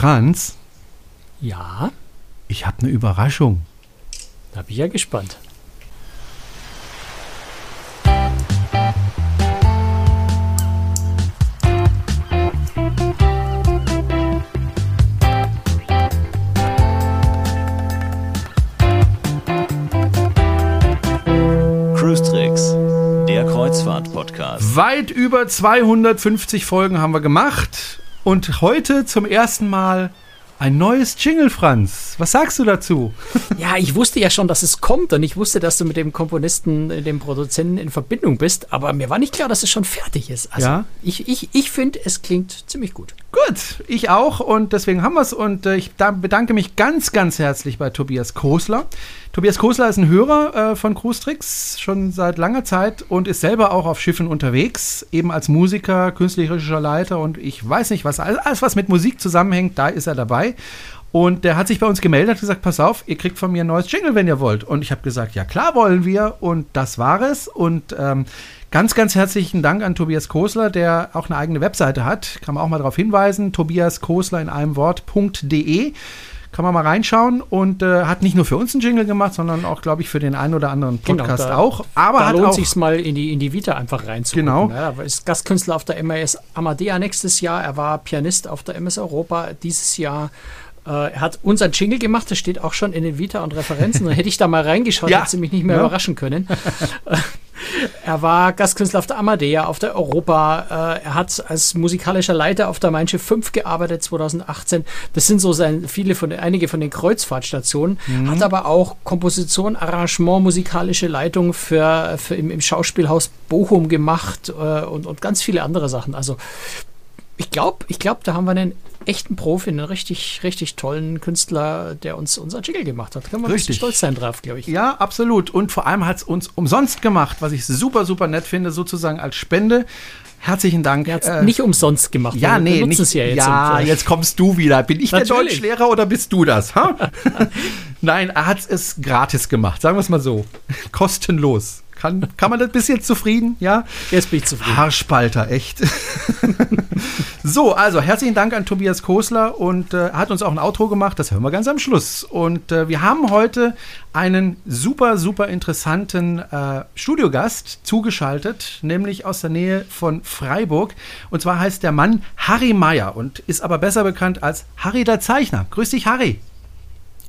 Franz, Ja, ich habe eine Überraschung. da bin ich ja gespannt. Cruise Tricks, der Kreuzfahrt-Podcast. Weit über 250 Folgen haben wir gemacht und heute zum ersten Mal ein neues Jingle, Franz. Was sagst du dazu? Ja, ich wusste ja schon, dass es kommt und ich wusste, dass du mit dem Komponisten, äh, dem Produzenten in Verbindung bist, aber mir war nicht klar, dass es schon fertig ist. Also Ja. ich, ich, ich finde, es klingt ziemlich gut. Gut, ich auch und deswegen haben wir es und äh, ich da bedanke mich ganz, ganz herzlich bei Tobias Kosler. Tobias Kosler ist ein Hörer äh, von Cruise Tricks schon seit langer Zeit und ist selber auch auf Schiffen unterwegs, eben als Musiker, künstlerischer Leiter und ich weiß nicht was, alles was mit Musik zusammenhängt, da ist er dabei. Und der hat sich bei uns gemeldet, hat gesagt, pass auf, ihr kriegt von mir ein neues Jingle, wenn ihr wollt. Und ich habe gesagt, ja klar wollen wir. Und das war es. Und ähm, ganz, ganz herzlichen Dank an Tobias Kosler, der auch eine eigene Webseite hat. Kann man auch mal darauf hinweisen. Tobias Kosler in einem Wort.de. Kann man mal reinschauen und äh, hat nicht nur für uns einen Jingle gemacht, sondern auch, glaube ich, für den einen oder anderen Genau, Podcast da- auch. Aber da hat lohnt sich mal in die, in die Vita einfach reinzugucken. Genau. Ja, er ist Gastkünstler auf der MAS Amadea nächstes Jahr. Er war Pianist auf der MS Europa dieses Jahr. Äh, Er hat unseren Jingle gemacht, das steht auch schon in den Vita und Referenzen. Da hätte ich da mal reingeschaut, Ja. hätte sie mich nicht mehr Ja. überraschen können. Er war Gastkünstler auf der Amadea, auf der Europa. Äh, er hat als musikalischer Leiter auf der Mein Schiff 5 gearbeitet 2018. Das sind so sein, viele von, einige von den Kreuzfahrtstationen. Hat aber auch Komposition, Arrangement, musikalische Leitung für, für im, im Schauspielhaus Bochum gemacht äh, und, und ganz viele andere Sachen. Also ich glaube, ich glaub, da haben wir einen echten Profi, einen richtig, richtig tollen Künstler, der uns unser Jingle gemacht hat. Können wir Richtig. stolz sein drauf, glaube ich. Ja, absolut. Und vor allem hat es uns umsonst gemacht, was ich super, super nett finde, sozusagen als Spende. Herzlichen Dank. Er hat es Äh, nicht umsonst gemacht. Ja, wir nee, nicht. es ja jetzt. ja, äh, jetzt kommst du wieder. Bin ich der Natürlich. Deutschlehrer oder bist du das? Nein, er hat es gratis gemacht. Sagen wir es mal so. Kostenlos. Kann, kann man das bis jetzt zufrieden? Ja? Jetzt bin ich zufrieden. Haarspalter, echt. so, also herzlichen Dank an Tobias Kosler und äh, er hat uns auch ein Outro gemacht, das hören wir ganz am Schluss. Und äh, wir haben heute einen super, super interessanten äh, Studiogast zugeschaltet, nämlich aus der Nähe von Freiburg. Und zwar heißt der Mann Harry Meyer und ist aber besser bekannt als Harry der Zeichner. Grüß dich, Harry.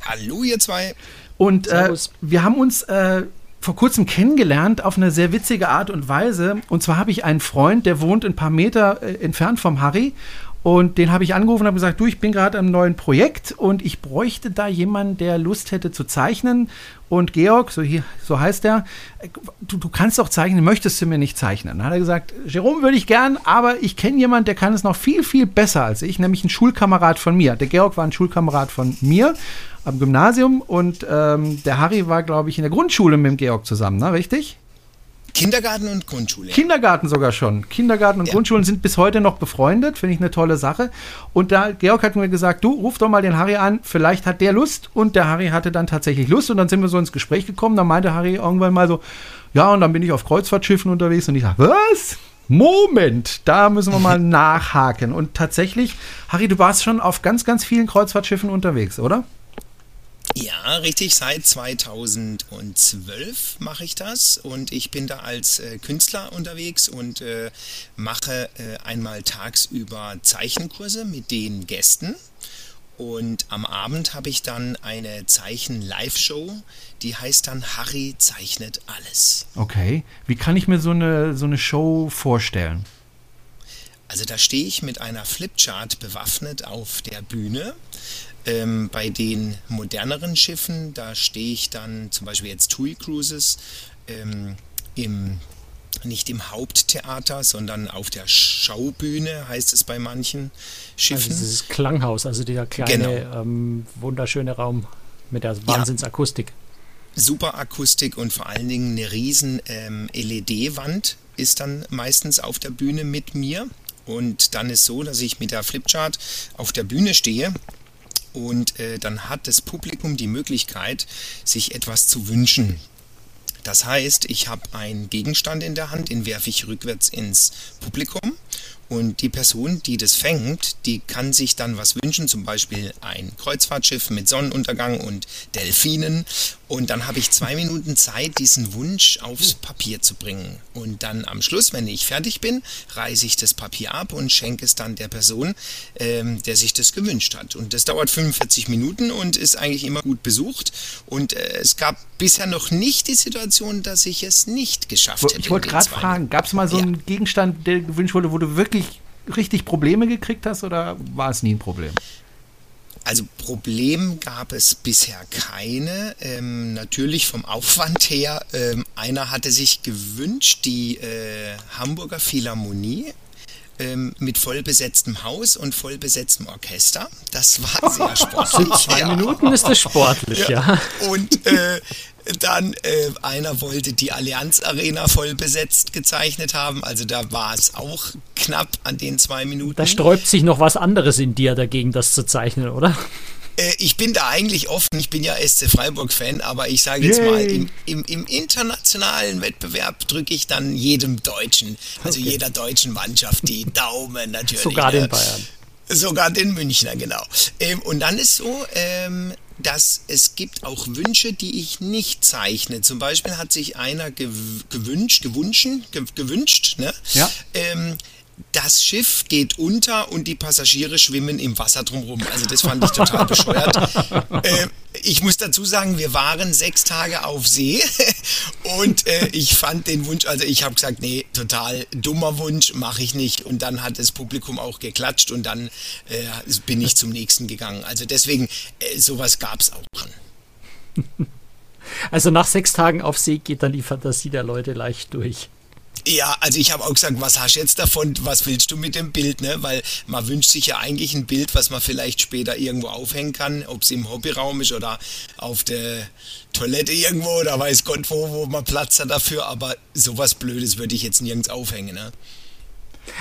Hallo, ihr zwei. Und äh, wir haben uns äh, vor kurzem kennengelernt auf eine sehr witzige Art und Weise. Und zwar habe ich einen Freund, der wohnt ein paar Meter äh, entfernt vom Harry. Und den habe ich angerufen und habe gesagt, du, ich bin gerade am neuen Projekt und ich bräuchte da jemanden, der Lust hätte zu zeichnen. Und Georg, so, hier, so heißt er, du, du kannst doch zeichnen, möchtest du mir nicht zeichnen? Dann hat er gesagt, Jerome würde ich gern, aber ich kenne jemanden, der kann es noch viel, viel besser als ich, nämlich ein Schulkamerad von mir. Der Georg war ein Schulkamerad von mir am Gymnasium und ähm, der Harry war, glaube ich, in der Grundschule mit dem Georg zusammen, ne? richtig? Kindergarten und Grundschule. Kindergarten sogar schon. Kindergarten und Ja. Grundschulen sind bis heute noch befreundet, finde ich eine tolle Sache. Und da Georg hat mir gesagt, du ruf doch mal den Harry an, vielleicht hat der Lust. Und der Harry hatte dann tatsächlich Lust und dann sind wir so ins Gespräch gekommen. Dann meinte Harry irgendwann mal so, ja, und dann bin ich auf Kreuzfahrtschiffen unterwegs und ich sage, was? Moment, da müssen wir mal nachhaken. Und tatsächlich, Harry, du warst schon auf ganz, ganz vielen Kreuzfahrtschiffen unterwegs, oder? Ja, richtig. Seit 2012 mache ich das und ich bin da als äh, Künstler unterwegs und äh, mache äh, einmal tagsüber Zeichenkurse mit den Gästen. Und am Abend habe ich dann eine Zeichen-Live-Show, die heißt dann Harry zeichnet alles. Okay. Wie kann ich mir so eine, so eine Show vorstellen? Also da stehe ich mit einer Flipchart bewaffnet auf der Bühne. Ähm, bei den moderneren Schiffen, da stehe ich dann zum Beispiel jetzt TUI Cruises ähm, im, nicht im Haupttheater, sondern auf der Schaubühne, heißt es bei manchen Also Schiffen. dieses Klanghaus, also dieser kleine, Genau. ähm, wunderschöne Raum mit der Wahnsinnsakustik. super Akustik und vor allen Dingen eine riesen ähm, LED-Wand ist dann meistens auf der Bühne mit mir. Und dann ist so, dass ich mit der Flipchart auf der Bühne stehe und äh, dann hat das Publikum die Möglichkeit, sich etwas zu wünschen. Das heißt, ich habe einen Gegenstand in der Hand, den werfe ich rückwärts ins Publikum Und die Person, die das fängt, die kann sich dann was wünschen, zum Beispiel ein Kreuzfahrtschiff mit Sonnenuntergang und Delfinen. Und dann habe ich zwei Minuten Zeit, diesen Wunsch aufs Papier zu bringen. Und dann am Schluss, wenn ich fertig bin, reiße ich das Papier ab und schenke es dann der Person, ähm, der sich das gewünscht hat. Und das dauert 45 Minuten und ist eigentlich immer gut besucht. Und äh, es gab bisher noch nicht die Situation, dass ich es nicht geschafft hätte. Ich wollte gerade fragen, gab es mal so einen Gegenstand, der gewünscht wurde, wo du wirklich richtig Probleme gekriegt hast oder war es nie ein Problem? Also Problem gab es bisher keine. Ähm, natürlich vom Aufwand her. Ähm, einer hatte sich gewünscht, die äh, Hamburger Philharmonie ähm, mit vollbesetztem Haus und vollbesetztem Orchester. Das war sehr sportlich. Zwei ja. Minuten ist das sportlich, ja. ja. Und äh, dann äh, einer wollte die Allianz Arena voll besetzt gezeichnet haben. Also da war es auch knapp an den zwei Minuten. Da sträubt sich noch was anderes in dir dagegen, das zu zeichnen, oder? Äh, ich bin da eigentlich offen. Ich bin ja SC Freiburg-Fan, aber ich sage jetzt Yay. mal, im, im, im, internationalen Wettbewerb drücke ich dann jedem Deutschen, also okay. jeder deutschen Mannschaft die Daumen natürlich. Sogar den Bayern. Sogar den Münchner, genau. Ähm, und dann ist so, ähm, dass es gibt auch Wünsche, die ich nicht zeichne. Zum Beispiel hat sich einer gewünscht, gewünscht, gewünscht, ne? Ja. Ähm, das Schiff geht unter und die Passagiere schwimmen im Wasser drumherum. Also das fand ich total bescheuert. Äh, ich muss dazu sagen, wir waren sechs Tage auf See und äh, ich fand den Wunsch, also ich habe gesagt, nee, total dummer Wunsch, mache ich nicht. Und dann hat das Publikum auch geklatscht und dann äh, bin ich zum nächsten gegangen. Also deswegen, äh, sowas gab es auch schon. Also nach sechs Tagen auf See geht dann die Fantasie der Leute leicht durch. Ja, also ich habe auch gesagt, was hast du jetzt davon, was willst du mit dem Bild, ne? Weil man wünscht sich ja eigentlich ein Bild, was man vielleicht später irgendwo aufhängen kann, ob es im Hobbyraum ist oder auf der Toilette irgendwo oder weiß Gott wo, wo man Platz hat dafür, aber sowas Blödes würde ich jetzt nirgends aufhängen, ne?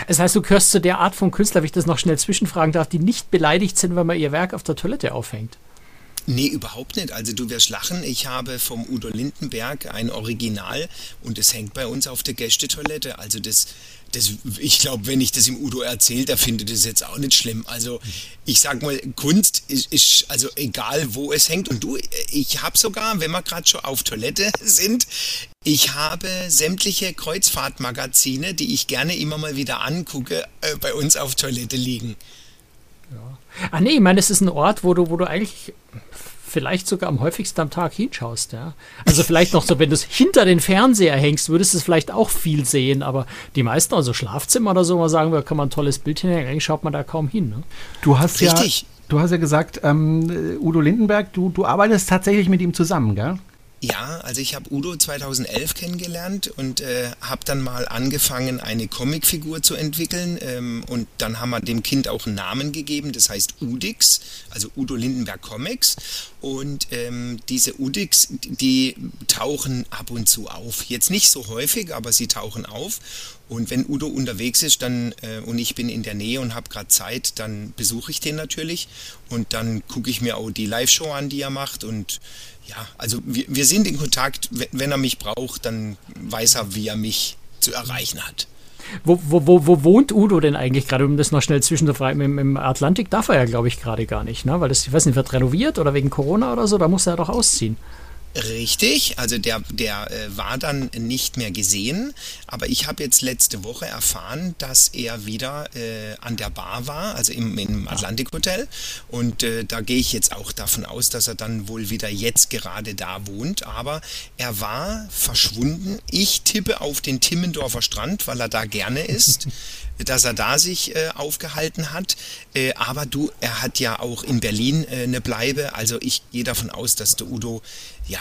Das heißt, du gehörst zu der Art von Künstler, wenn ich das noch schnell zwischenfragen darf, die nicht beleidigt sind, wenn man ihr Werk auf der Toilette aufhängt. Nee, überhaupt nicht. Also du wirst lachen. Ich habe vom Udo Lindenberg ein Original und es hängt bei uns auf der Gästetoilette. Also das, das ich glaube, wenn ich das im Udo erzähle, der findet das jetzt auch nicht schlimm. Also ich sag mal, Kunst ist, ist also egal, wo es hängt. Und du, ich habe sogar, wenn wir gerade schon auf Toilette sind, ich habe sämtliche Kreuzfahrtmagazine, die ich gerne immer mal wieder angucke, äh, bei uns auf Toilette liegen. Ja. Ah nee, ich meine, es ist ein Ort, wo du, wo du eigentlich vielleicht sogar am häufigsten am Tag hinschaust, ja. Also vielleicht noch so, wenn du es hinter den Fernseher hängst, würdest du es vielleicht auch viel sehen, aber die meisten, also Schlafzimmer oder so, mal sagen wir, kann man ein tolles Bild hinhängen, eigentlich schaut man da kaum hin. Ne? Du hast Richtig. ja, du hast ja gesagt, ähm, Udo Lindenberg, du, du arbeitest tatsächlich mit ihm zusammen, gell? Ja, also ich habe Udo 2011 kennengelernt und äh, habe dann mal angefangen, eine Comicfigur zu entwickeln ähm, und dann haben wir dem Kind auch einen Namen gegeben, das heißt Udix, also Udo Lindenberg Comics und ähm, diese Udix, die tauchen ab und zu auf. Jetzt nicht so häufig, aber sie tauchen auf und wenn Udo unterwegs ist dann äh, und ich bin in der Nähe und habe gerade Zeit, dann besuche ich den natürlich und dann gucke ich mir auch die Live-Show an, die er macht und ja, also wir, wir sind in Kontakt. Wenn er mich braucht, dann weiß er, wie er mich zu erreichen hat. Wo, wo, wo, wo wohnt Udo denn eigentlich gerade, um das noch schnell zwischenzufragen? Im, Im Atlantik darf er ja, glaube ich, gerade gar nicht, ne? Weil das, ich weiß nicht, wird renoviert oder wegen Corona oder so, da muss er doch ausziehen. Richtig, also der, der äh, war dann nicht mehr gesehen, aber ich habe jetzt letzte Woche erfahren, dass er wieder äh, an der Bar war, also im, im Atlantik Hotel und äh, da gehe ich jetzt auch davon aus, dass er dann wohl wieder jetzt gerade da wohnt, aber er war verschwunden. Ich tippe auf den Timmendorfer Strand, weil er da gerne ist. dass er da sich äh, aufgehalten hat. Äh, aber du, er hat ja auch in Berlin äh, eine Bleibe. Also ich gehe davon aus, dass der Udo ja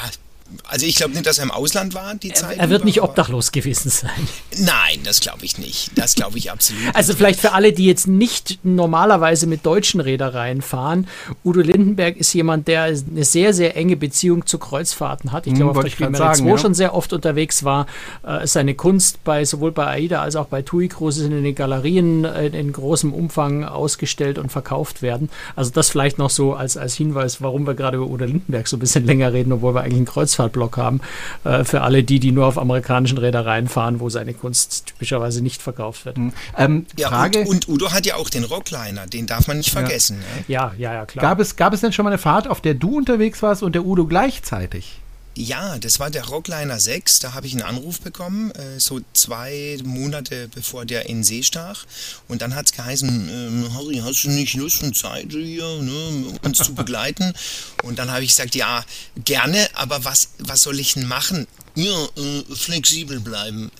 also ich glaube nicht, dass er im Ausland war die Zeit. Er wird über, nicht obdachlos gewesen sein. Nein, das glaube ich nicht. Das glaube ich absolut. Also vielleicht für alle, die jetzt nicht normalerweise mit deutschen Reedereien fahren. Udo Lindenberg ist jemand, der eine sehr, sehr enge Beziehung zu Kreuzfahrten hat. Ich glaube, hm, auf der Primera 2 ja. schon sehr oft unterwegs war. Äh, seine Kunst bei sowohl bei AIDA als auch bei TUI Cruises in den Galerien äh, in großem Umfang ausgestellt und verkauft werden. Also das vielleicht noch so als, als Hinweis, warum wir gerade über Udo Lindenberg so ein bisschen länger reden, obwohl wir eigentlich ein Kreuzfahrt Kreuzfahrtblock haben. Äh, für alle die, die nur auf amerikanischen Reedereien fahren, wo seine Kunst typischerweise nicht verkauft wird. Mhm. Ähm, ja, Frage, und, und, Udo hat ja auch den Rockliner, den darf man nicht vergessen. Ja, ja, ja, ja klar. Gab es, gab es denn schon mal eine Fahrt, auf der du unterwegs warst und der Udo gleichzeitig? Ja, das war der Rockliner 6. Da habe ich einen Anruf bekommen, äh, so zwei Monate bevor der in See stach. Und dann hat es geheißen, äh, Harry, hast du nicht Lust und Zeit hier, ne, uns zu begleiten? Und dann habe ich gesagt, ja, gerne, aber was, was soll ich denn machen? Ja, äh, flexibel bleiben.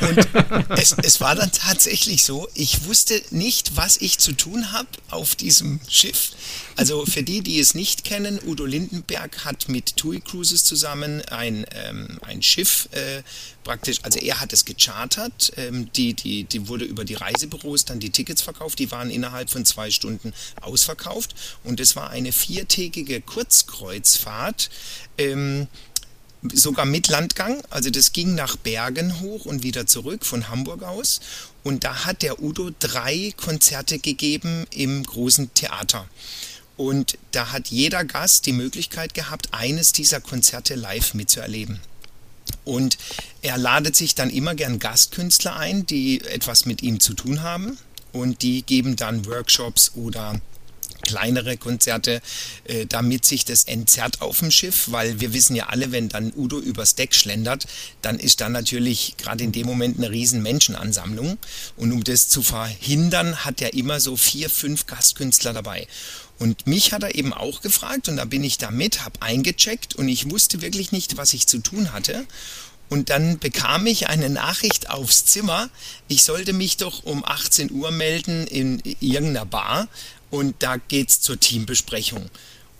Und es, es war dann tatsächlich so, ich wusste nicht, was ich zu tun habe auf diesem Schiff. Also für die, die es nicht kennen, Udo Lindenberg hat mit TUI Cruises zusammen ein, ähm, ein Schiff äh, praktisch, also er hat es gechartert, ähm, die, die, die wurde über die Reisebüros dann die Tickets verkauft, die waren innerhalb von zwei Stunden ausverkauft und es war eine viertägige Kurzkreuzfahrt. Ähm, sogar mit Landgang. Also das ging nach Bergen hoch und wieder zurück von Hamburg aus. Und da hat der Udo drei Konzerte gegeben im großen Theater. Und da hat jeder Gast die Möglichkeit gehabt, eines dieser Konzerte live mitzuerleben. Und er ladet sich dann immer gern Gastkünstler ein, die etwas mit ihm zu tun haben. Und die geben dann Workshops oder kleinere Konzerte, äh, damit sich das entzerrt auf dem Schiff, weil wir wissen ja alle, wenn dann Udo übers Deck schlendert, dann ist da natürlich gerade in dem Moment eine riesen Menschenansammlung. Und um das zu verhindern, hat er immer so vier, fünf Gastkünstler dabei. Und mich hat er eben auch gefragt und da bin ich da mit, habe eingecheckt und ich wusste wirklich nicht, was ich zu tun hatte. Und dann bekam ich eine Nachricht aufs Zimmer, ich sollte mich doch um 18 Uhr melden in irgendeiner Bar und da geht's zur Teambesprechung.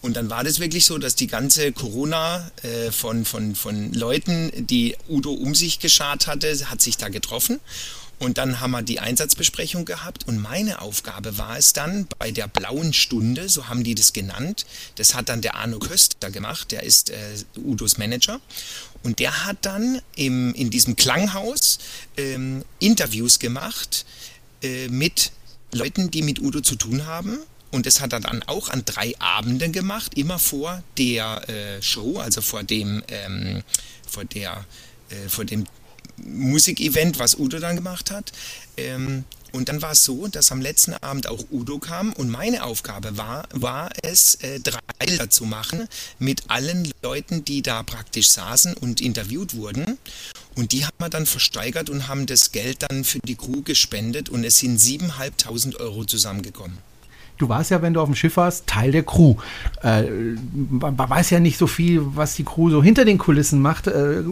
Und dann war das wirklich so, dass die ganze Corona äh, von, von, von Leuten, die Udo um sich geschart hatte, hat sich da getroffen. Und dann haben wir die Einsatzbesprechung gehabt und meine Aufgabe war es dann bei der blauen Stunde, so haben die das genannt, das hat dann der Arno Köster gemacht, der ist äh, Udos Manager und der hat dann im, in diesem Klanghaus ähm, Interviews gemacht äh, mit Leuten, die mit Udo zu tun haben. Und das hat er dann auch an drei Abenden gemacht, immer vor der äh, Show, also vor dem, ähm, vor der, äh, vor dem Musikevent, was Udo dann gemacht hat. Ähm, und dann war es so, dass am letzten Abend auch Udo kam und meine Aufgabe war, war es, äh, drei Bilder zu machen mit allen Leuten, die da praktisch saßen und interviewt wurden. Und die haben wir dann versteigert und haben das Geld dann für die Crew gespendet und es sind 7.500 Euro zusammengekommen. Du warst ja, wenn du auf dem Schiff warst, Teil der Crew. Äh, man weiß ja nicht so viel, was die Crew so hinter den Kulissen macht. Äh,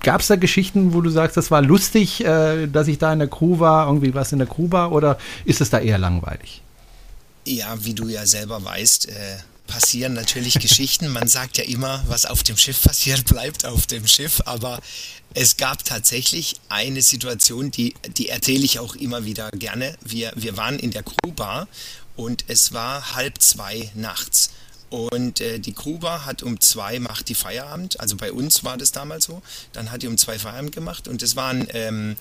Gab es da Geschichten, wo du sagst, das war lustig, äh, dass ich da in der Crew war, irgendwie was in der Crew war, oder ist es da eher langweilig? Ja, wie du ja selber weißt, äh, passieren natürlich Geschichten. Man sagt ja immer, was auf dem Schiff passiert, bleibt auf dem Schiff. Aber es gab tatsächlich eine Situation, die, die erzähle ich auch immer wieder gerne. Wir, wir waren in der Crewbar und es war halb zwei nachts. Und äh, die Crewbar hat um zwei macht die Feierabend. Also bei uns war das damals so. Dann hat die um zwei Feierabend gemacht und es waren ähm,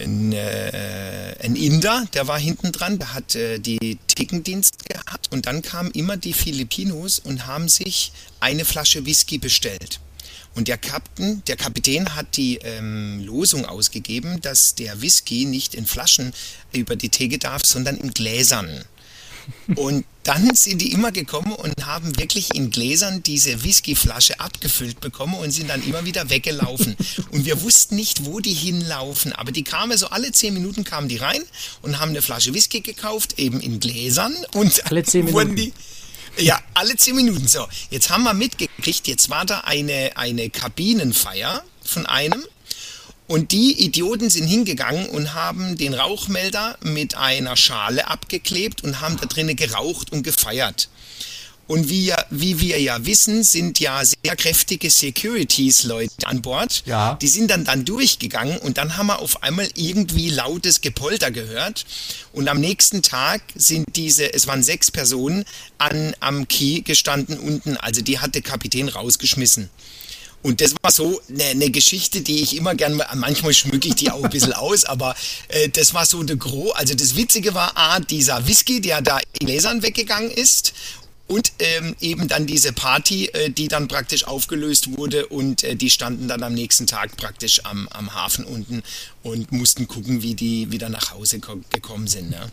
ein, äh, ein Inder, der war hinten dran, der hat äh, die Tickendienst gehabt und dann kamen immer die Filipinos und haben sich eine Flasche Whisky bestellt. Und der Captain, der Kapitän hat die ähm, Losung ausgegeben, dass der Whisky nicht in Flaschen über die Theke darf, sondern in Gläsern. Und dann sind die immer gekommen und haben wirklich in Gläsern diese Whiskyflasche abgefüllt bekommen und sind dann immer wieder weggelaufen. Und wir wussten nicht, wo die hinlaufen. Aber die kamen so alle zehn Minuten kamen die rein und haben eine Flasche Whisky gekauft, eben in Gläsern. Und alle zehn Minuten. Die, ja, alle zehn Minuten. So, jetzt haben wir mitgekriegt, jetzt war da eine, eine Kabinenfeier von einem und die Idioten sind hingegangen und haben den Rauchmelder mit einer Schale abgeklebt und haben da drinnen geraucht und gefeiert. Und wie, wie wir ja wissen, sind ja sehr kräftige Securities-Leute an Bord. Ja. Die sind dann, dann durchgegangen und dann haben wir auf einmal irgendwie lautes Gepolter gehört. Und am nächsten Tag sind diese, es waren sechs Personen, an, am Key gestanden unten. Also die hat der Kapitän rausgeschmissen. Und das war so eine, eine Geschichte, die ich immer gern, manchmal schmücke ich die auch ein bisschen aus, aber äh, das war so der Gros. Also das Witzige war, A, dieser Whisky, der da in Gläsern weggegangen ist Und ähm, eben dann diese Party, äh, die dann praktisch aufgelöst wurde und äh, die standen dann am nächsten Tag praktisch am, am Hafen unten und mussten gucken, wie die wieder nach Hause gekommen sind. Ne?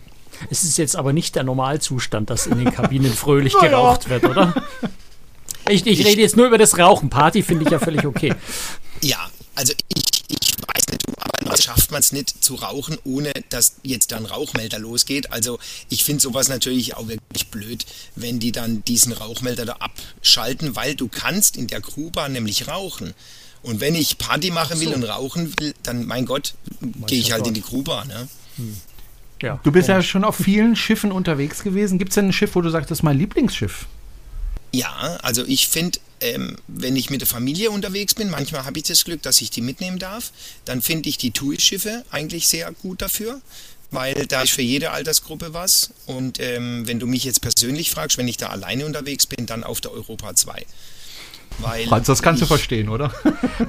Es ist jetzt aber nicht der Normalzustand, dass in den Kabinen fröhlich geraucht wird, oder? Ich, ich, ich rede jetzt nur über das Rauchen. Party finde ich ja völlig okay. Ja, also ich, ich weiß nicht, aber schafft man es nicht zu rauchen, ohne dass jetzt dann Rauchmelder losgeht. Also ich finde sowas natürlich auch wirklich blöd, wenn die dann diesen Rauchmelder da abschalten, weil du kannst in der Crewbahn nämlich rauchen. Und wenn ich Party machen will so. und rauchen will, dann, mein Gott, gehe ich halt in die Crewbahn. Ne? Hm. Ja. Du bist ja schon auf vielen Schiffen unterwegs gewesen. Gibt es denn ein Schiff, wo du sagst, das ist mein Lieblingsschiff? Ja, also ich finde, ähm, wenn ich mit der Familie unterwegs bin, manchmal habe ich das Glück, dass ich die mitnehmen darf, dann finde ich die TUI-Schiffe eigentlich sehr gut dafür, weil da ist für jede Altersgruppe was. Und ähm, wenn du mich jetzt persönlich fragst, wenn ich da alleine unterwegs bin, dann auf der Europa 2. Weil Franz, das kannst du verstehen, oder?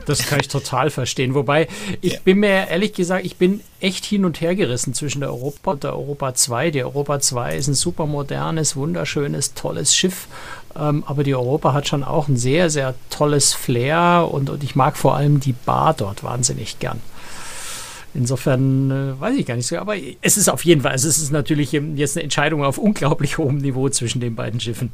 Das kann ich total verstehen. Wobei, ich ja. bin mir ehrlich gesagt, ich bin echt hin und her gerissen zwischen der Europa und der Europa 2. Die Europa 2 ist ein super modernes, wunderschönes, tolles Schiff. Ähm, aber die Europa hat schon auch ein sehr, sehr tolles Flair und, und ich mag vor allem die Bar dort wahnsinnig gern. Insofern äh, weiß ich gar nicht so, aber es ist auf jeden Fall, also es ist natürlich jetzt eine Entscheidung auf unglaublich hohem Niveau zwischen den beiden Schiffen.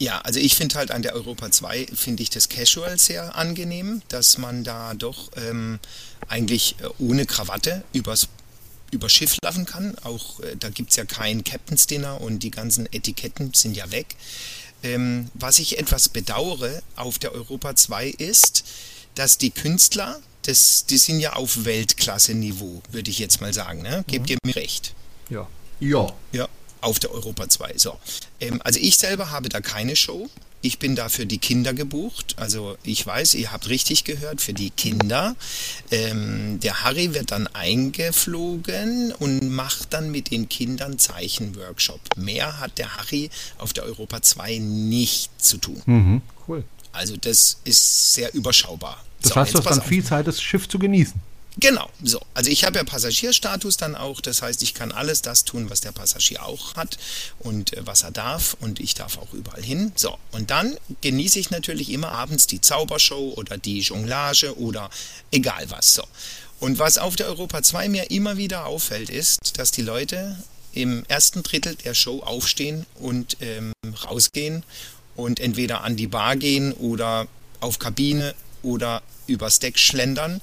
Ja, also ich finde halt an der Europa 2 finde ich das Casual sehr angenehm, dass man da doch ähm, eigentlich äh, ohne Krawatte übers über Schiff laufen kann. Auch äh, da gibt es ja kein Captain's Dinner und die ganzen Etiketten sind ja weg. Ähm, was ich etwas bedauere auf der Europa 2 ist, dass die Künstler, das, die sind ja auf Weltklasse-Niveau, würde ich jetzt mal sagen. Ne? Gebt mhm. ihr mir recht? Ja. Ja. Ja auf der Europa 2. So. Ähm, also ich selber habe da keine Show. Ich bin da für die Kinder gebucht. Also ich weiß, ihr habt richtig gehört, für die Kinder. Ähm, der Harry wird dann eingeflogen und macht dann mit den Kindern Zeichenworkshop. Mehr hat der Harry auf der Europa 2 nicht zu tun. Mhm. Cool. Also das ist sehr überschaubar. Das so, heißt, du hast dann viel Zeit, das Schiff zu genießen. Genau, so. Also ich habe ja Passagierstatus dann auch, das heißt, ich kann alles das tun, was der Passagier auch hat und äh, was er darf und ich darf auch überall hin. So, und dann genieße ich natürlich immer abends die Zaubershow oder die Jonglage oder egal was. So. Und was auf der Europa 2 mir immer wieder auffällt, ist, dass die Leute im ersten Drittel der Show aufstehen und ähm, rausgehen und entweder an die Bar gehen oder auf Kabine oder übers Deck schlendern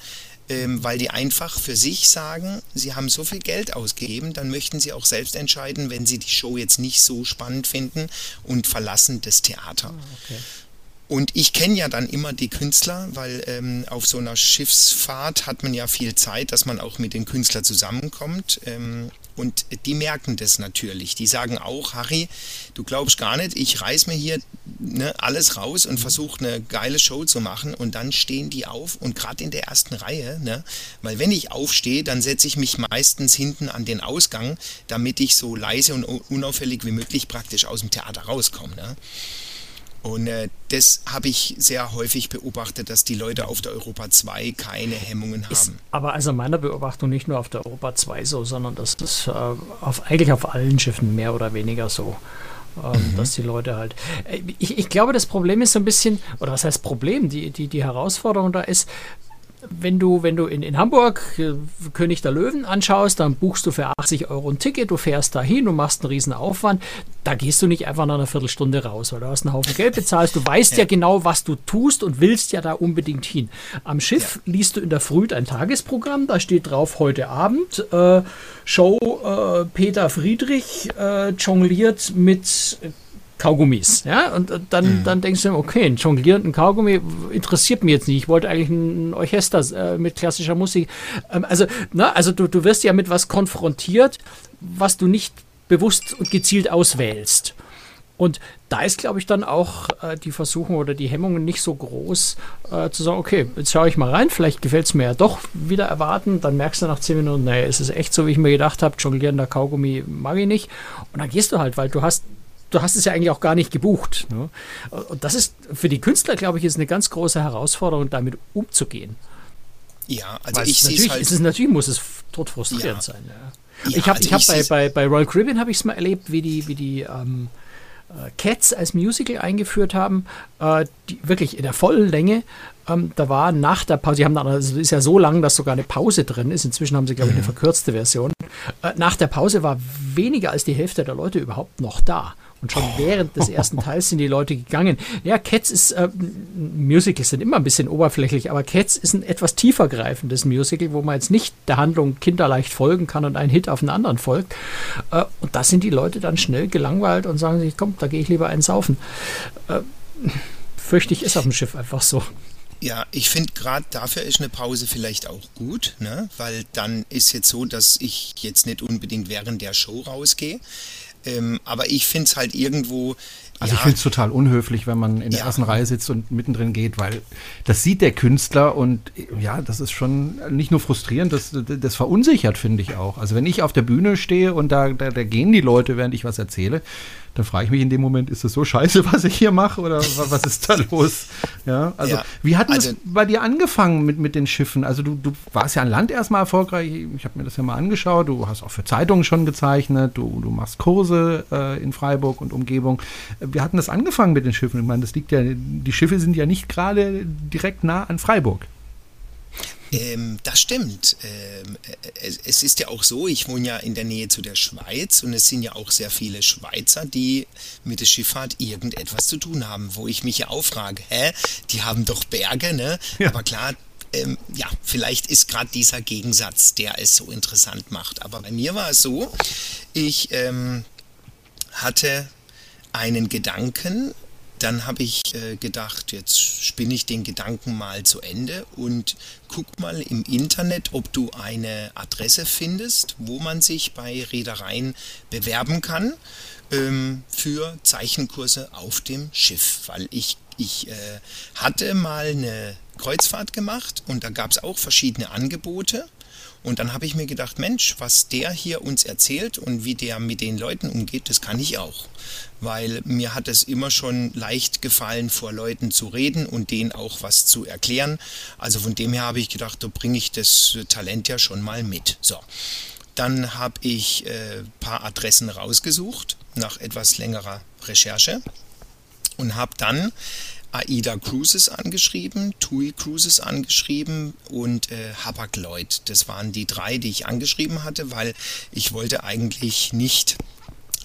ähm, weil die einfach für sich sagen, sie haben so viel Geld ausgegeben, dann möchten sie auch selbst entscheiden, wenn sie die Show jetzt nicht so spannend finden und verlassen das Theater. Ah, okay. Und ich kenne ja dann immer die Künstler, weil ähm, auf so einer Schiffsfahrt hat man ja viel Zeit, dass man auch mit den Künstlern zusammenkommt. Ähm, und die merken das natürlich. Die sagen auch, Harry, du glaubst gar nicht, ich reiß mir hier ne, alles raus und versuche eine geile Show zu machen. Und dann stehen die auf und gerade in der ersten Reihe, ne, weil wenn ich aufstehe, dann setze ich mich meistens hinten an den Ausgang, damit ich so leise und unauffällig wie möglich praktisch aus dem Theater rauskomme. Ne? Und äh, das habe ich sehr häufig beobachtet, dass die Leute auf der Europa 2 keine Hemmungen haben. Ist aber also meiner Beobachtung nicht nur auf der Europa 2 so, sondern das ist äh, auf, eigentlich auf allen Schiffen mehr oder weniger so. Ähm, mhm. Dass die Leute halt. Äh, ich, ich glaube, das Problem ist so ein bisschen, oder was heißt Problem? Die, die, die Herausforderung da ist, wenn du, wenn du in, in Hamburg äh, König der Löwen anschaust, dann buchst du für 80 Euro ein Ticket, du fährst dahin und machst einen riesen Aufwand. Da gehst du nicht einfach nach einer Viertelstunde raus, weil du hast einen Haufen Geld bezahlt. Du weißt ja. ja genau, was du tust und willst ja da unbedingt hin. Am Schiff ja. liest du in der Früh ein Tagesprogramm, da steht drauf heute Abend äh, Show äh, Peter Friedrich äh, jongliert mit Kaugummis. Ja? Und dann, mhm. dann denkst du, okay, ein jonglierenden Kaugummi interessiert mich jetzt nicht. Ich wollte eigentlich ein Orchester äh, mit klassischer Musik. Ähm, also, na, also du, du wirst ja mit was konfrontiert, was du nicht bewusst und gezielt auswählst. Und da ist, glaube ich, dann auch äh, die Versuchung oder die Hemmungen nicht so groß, äh, zu sagen, okay, jetzt schaue ich mal rein, vielleicht gefällt es mir ja doch wieder erwarten. Dann merkst du nach zehn Minuten, naja, es ist echt so, wie ich mir gedacht habe, jonglierender Kaugummi mag ich nicht. Und dann gehst du halt, weil du hast du hast es ja eigentlich auch gar nicht gebucht. Ne? Und das ist für die Künstler, glaube ich, ist eine ganz große Herausforderung, damit umzugehen. Ja, also Weil ich sehe es halt. Ist natürlich muss es tot frustrierend ja. sein. Ja. Ja, ich habe also hab bei, bei, bei Royal Caribbean habe ich es mal erlebt, wie die, wie die ähm, äh, Cats als Musical eingeführt haben, äh, die wirklich in der vollen Länge. Ähm, da war nach der Pause, die haben dann, also ist ja so lang, dass sogar eine Pause drin ist. Inzwischen haben sie, glaube ich, eine mhm. verkürzte Version. Äh, nach der Pause war weniger als die Hälfte der Leute überhaupt noch da. Und schon während des ersten Teils sind die Leute gegangen. Ja, Cats ist, äh, Musicals sind immer ein bisschen oberflächlich, aber Cats ist ein etwas tiefer greifendes Musical, wo man jetzt nicht der Handlung kinderleicht folgen kann und ein Hit auf den anderen folgt. Äh, und da sind die Leute dann schnell gelangweilt und sagen sich, komm, da gehe ich lieber einen saufen. Äh, fürchte ich, ist auf dem Schiff einfach so. Ja, ich finde gerade dafür ist eine Pause vielleicht auch gut, ne? weil dann ist jetzt so, dass ich jetzt nicht unbedingt während der Show rausgehe. Ähm, aber ich finde es halt irgendwo. Also ja, ich finde es total unhöflich, wenn man in der ja. ersten Reihe sitzt und mittendrin geht, weil das sieht der Künstler und ja, das ist schon nicht nur frustrierend, das, das verunsichert, finde ich auch. Also wenn ich auf der Bühne stehe und da, da, da gehen die Leute, während ich was erzähle, dann frage ich mich in dem Moment, ist das so scheiße, was ich hier mache oder was ist da los? Ja, also ja, wie hat also, es bei dir angefangen mit, mit den Schiffen? Also du, du warst ja an Land erstmal erfolgreich, ich habe mir das ja mal angeschaut, du hast auch für Zeitungen schon gezeichnet, du, du machst Kurse äh, in Freiburg und Umgebung. Wie hat das angefangen mit den Schiffen? Ich meine, das liegt ja, die Schiffe sind ja nicht gerade direkt nah an Freiburg. Ähm, das stimmt. Ähm, es, es, ist ja auch so, ich wohne ja in der Nähe zu der Schweiz und es sind ja auch sehr viele Schweizer, die mit der Schifffahrt irgendetwas zu tun haben, wo ich mich ja auch frage, hä, die haben doch Berge, ne? Ja. Aber klar, ähm, ja, vielleicht ist gerade dieser Gegensatz, der es so interessant macht. Aber bei mir war es so, ich ähm, hatte einen Gedanken, dann habe ich äh, gedacht, jetzt spinne ich den Gedanken mal zu Ende und guck mal im Internet, ob du eine Adresse findest, wo man sich bei Reedereien bewerben kann ähm, für Zeichenkurse auf dem Schiff. Weil ich, ich äh, hatte mal eine Kreuzfahrt gemacht und da gab es auch verschiedene Angebote. Und dann habe ich mir gedacht, Mensch, was der hier uns erzählt und wie der mit den Leuten umgeht, das kann ich auch weil mir hat es immer schon leicht gefallen, vor Leuten zu reden und denen auch was zu erklären. Also von dem her habe ich gedacht, da bringe ich das Talent ja schon mal mit. So. Dann habe ich ein äh, paar Adressen rausgesucht nach etwas längerer Recherche und habe dann AIDA Cruises angeschrieben, TUI Cruises angeschrieben und äh, Hapag Lloyd. Das waren die drei, die ich angeschrieben hatte, weil ich wollte eigentlich nicht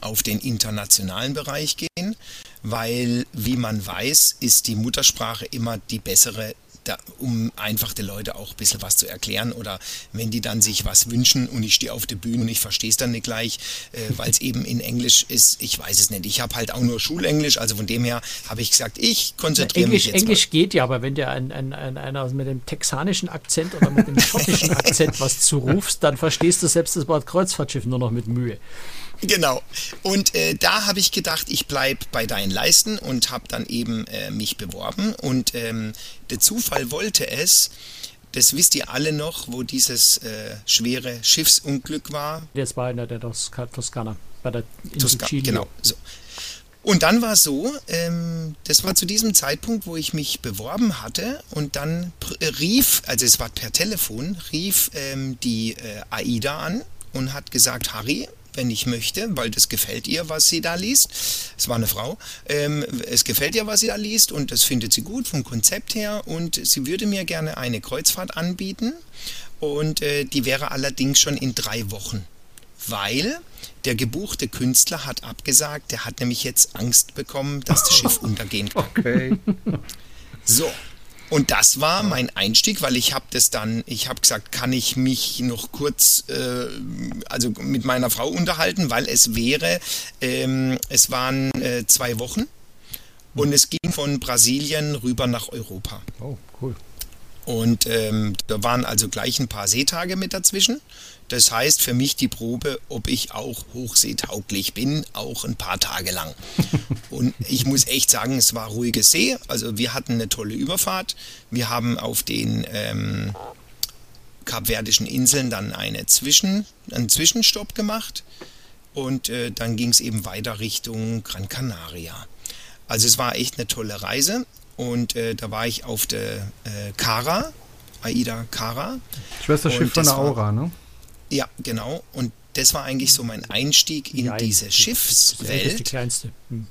auf den internationalen Bereich gehen, weil, wie man weiß, ist die Muttersprache immer die bessere da, um einfach den Leuten auch ein bisschen was zu erklären oder wenn die dann sich was wünschen und ich stehe auf der Bühne und ich verstehe es dann nicht gleich, äh, weil es eben in Englisch ist, ich weiß es nicht. Ich habe halt auch nur Schulenglisch, also von dem her habe ich gesagt, ich konzentriere mich jetzt Englisch mal. geht ja, aber wenn dir ein, ein, ein, einer mit dem texanischen Akzent oder mit dem schottischen Akzent was zurufst, dann verstehst du selbst das Wort Kreuzfahrtschiff nur noch mit Mühe. Genau. Und äh, da habe ich gedacht, ich bleibe bei deinen Leisten und habe dann eben äh, mich beworben. Und ähm, der Zufall wollte es, das wisst ihr alle noch, wo dieses äh, schwere Schiffsunglück war. Das war in der Toskana, bei der Toska Genau. So. Und dann war so, ähm, das war zu diesem Zeitpunkt, wo ich mich beworben hatte und dann äh, rief, also es war per Telefon, rief ähm, die äh, AIDA an und hat gesagt, Harry, wenn ich möchte, weil das gefällt ihr, was sie da liest. Es war eine Frau. Ähm, es gefällt ihr, was sie da liest und das findet sie gut vom Konzept her und sie würde mir gerne eine Kreuzfahrt anbieten und äh, die wäre allerdings schon in drei Wochen, weil der gebuchte Künstler hat abgesagt, der hat nämlich jetzt Angst bekommen, dass das Schiff untergehen kann. Okay. So, und das war mein Einstieg, weil ich habe das dann, ich habe gesagt, kann ich mich noch kurz, äh, also mit meiner Frau unterhalten, weil es wäre, ähm, es waren äh, zwei Wochen und es ging von Brasilien rüber nach Europa. Oh, cool. Und ähm, da waren also gleich ein paar Seetage mit dazwischen. Das heißt für mich die Probe, ob ich auch hochseetauglich bin, auch ein paar Tage lang. Und ich muss echt sagen, es war ruhige See. Also wir hatten eine tolle Überfahrt. Wir haben auf den ähm, Kapverdischen Inseln dann eine Zwischen, einen Zwischenstopp gemacht. Und äh, dann ging es eben weiter Richtung Gran Canaria. Also es war echt eine tolle Reise. Und äh, da war ich auf der äh, Cara, Aida Cara. Schwesterschiff von der Aura, war, ne? Ja, genau. Und das war eigentlich so mein Einstieg in ja, diese Schiffswelt. Die kleinste. Hm.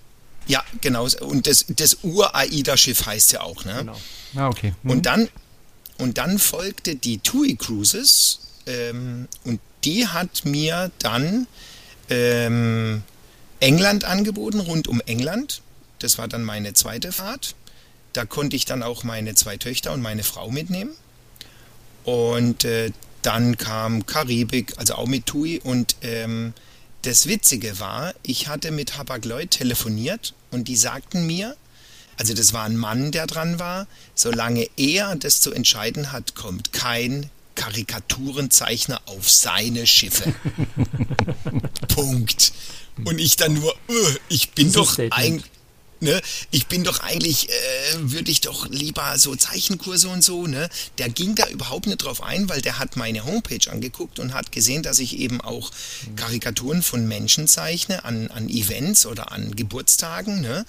Ja, genau. Und das, das Ur-AIDA-Schiff heißt ja auch. Ne? Genau. Ah, okay. Mhm. Und, dann, und dann folgte die TUI Cruises ähm, und die hat mir dann ähm, England angeboten, rund um England. Das war dann meine zweite Fahrt. Da konnte ich dann auch meine zwei Töchter und meine Frau mitnehmen. Und äh, dann kam Karibik, also auch mit TUI. Und ähm, das Witzige war, ich hatte mit Hapag-Lloyd telefoniert und die sagten mir, also das war ein Mann, der dran war, solange er das zu entscheiden hat, kommt kein Karikaturenzeichner auf seine Schiffe. Punkt. Und ich dann nur, uh, ich bin doch eigentlich Ne? Ich bin doch eigentlich, äh, würde ich doch lieber so Zeichenkurse und so, ne? Der ging da überhaupt nicht drauf ein, weil der hat meine Homepage angeguckt und hat gesehen, dass ich eben auch Karikaturen von Menschen zeichne an, an Events oder an Geburtstagen, ne?